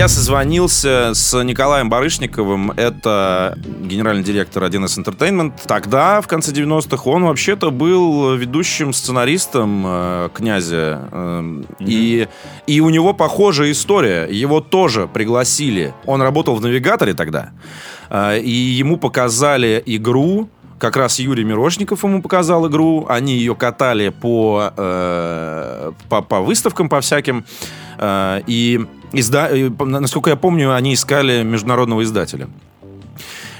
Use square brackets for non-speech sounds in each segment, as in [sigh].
Я созвонился с Николаем Барышниковым, это генеральный директор 1С Entertainment. Тогда, в конце 90-х, он вообще-то был ведущим сценаристом э, «Князя». Э, mm-hmm. и, и у него похожая история. Его тоже пригласили. Он работал в «Навигаторе» тогда. Э, и ему показали игру, как раз Юрий Мирошников ему показал игру. Они ее катали по, э, по, по выставкам, по всяким. Э, и, изда... насколько я помню, они искали международного издателя.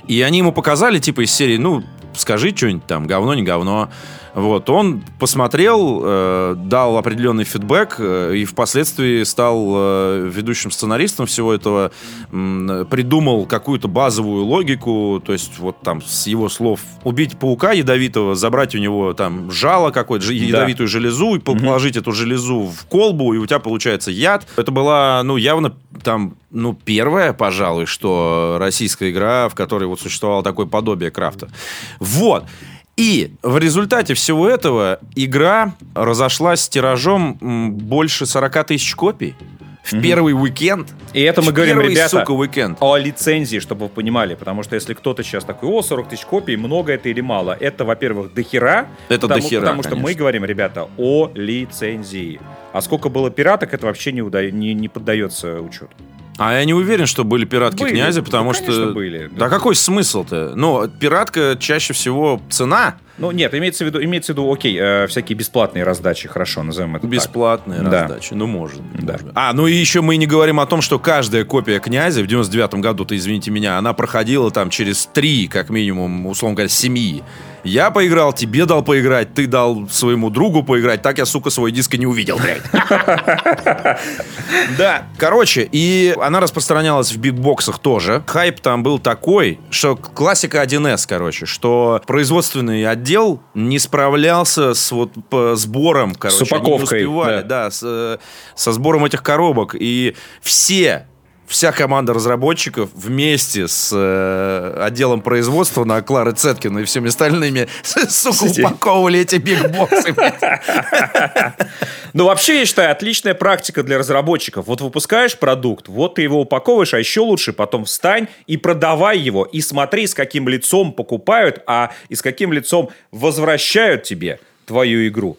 И они ему показали, типа, из серии, ну, скажи что-нибудь там, говно, не говно. Вот, он посмотрел, э, дал определенный фидбэк э, и впоследствии стал э, ведущим сценаристом всего этого, э, придумал какую-то базовую логику, то есть вот там с его слов убить паука ядовитого, забрать у него там жало какое-то, ядовитую да. железу и положить угу. эту железу в колбу, и у тебя получается яд. Это была, ну, явно там, ну, первая, пожалуй, что российская игра, в которой вот существовало такое подобие крафта. Вот. И в результате всего этого игра разошлась с тиражом больше 40 тысяч копий. В угу. первый уикенд. И это мы говорим, первый, ребята, сука, уикенд. о лицензии, чтобы вы понимали. Потому что если кто-то сейчас такой, о, 40 тысяч копий, много это или мало. Это, во-первых, дохера. Это потому, дохера, Потому конечно. что мы говорим, ребята, о лицензии. А сколько было пираток, это вообще не, уда... не, не поддается учету. А я не уверен, что были пиратки Были. князя, потому Ну, что... были. Да какой смысл-то? Ну, пиратка чаще всего цена Ну, нет, имеется в виду, имеется в виду, окей, э, всякие бесплатные раздачи, хорошо, назовем это так. бесплатные Да. раздачи. Ну, может быть. Да. может. А, ну и еще мы не говорим о том, что каждая копия князя в 99-м году-то, извините меня, она проходила там через три, как минимум, условно говоря, семьи. Я поиграл, тебе дал поиграть, ты дал своему другу поиграть. Так я, сука, свой диск и не увидел, блядь. [laughs] Да, короче, и она распространялась в бигбоксах тоже. Хайп там был такой, что классика 1С, короче, что производственный отдел не справлялся с вот сбором, короче. не упаковкой, успевали, да, с, э, со сбором этих коробок. И все Вся команда разработчиков вместе с э, отделом производства на Клары Цеткина и всеми остальными, [laughs] сука, упаковывали эти бигбоксы. [laughs] Ну, вообще, я считаю, отличная практика для разработчиков. Вот выпускаешь продукт, вот ты его упаковываешь, а еще лучше потом встань и продавай его. И смотри, с каким лицом покупают, а и с каким лицом возвращают тебе твою игру,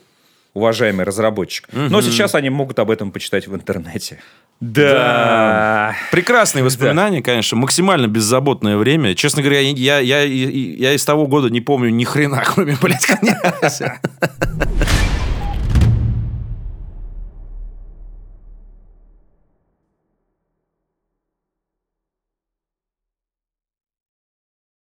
уважаемый разработчик. Но сейчас они могут об этом почитать в интернете. Да. Прекрасные воспоминания, конечно, максимально беззаботное время. Честно говоря, я, я, я, я из того года не помню ни хрена, [laughs] кроме, блядь, князя.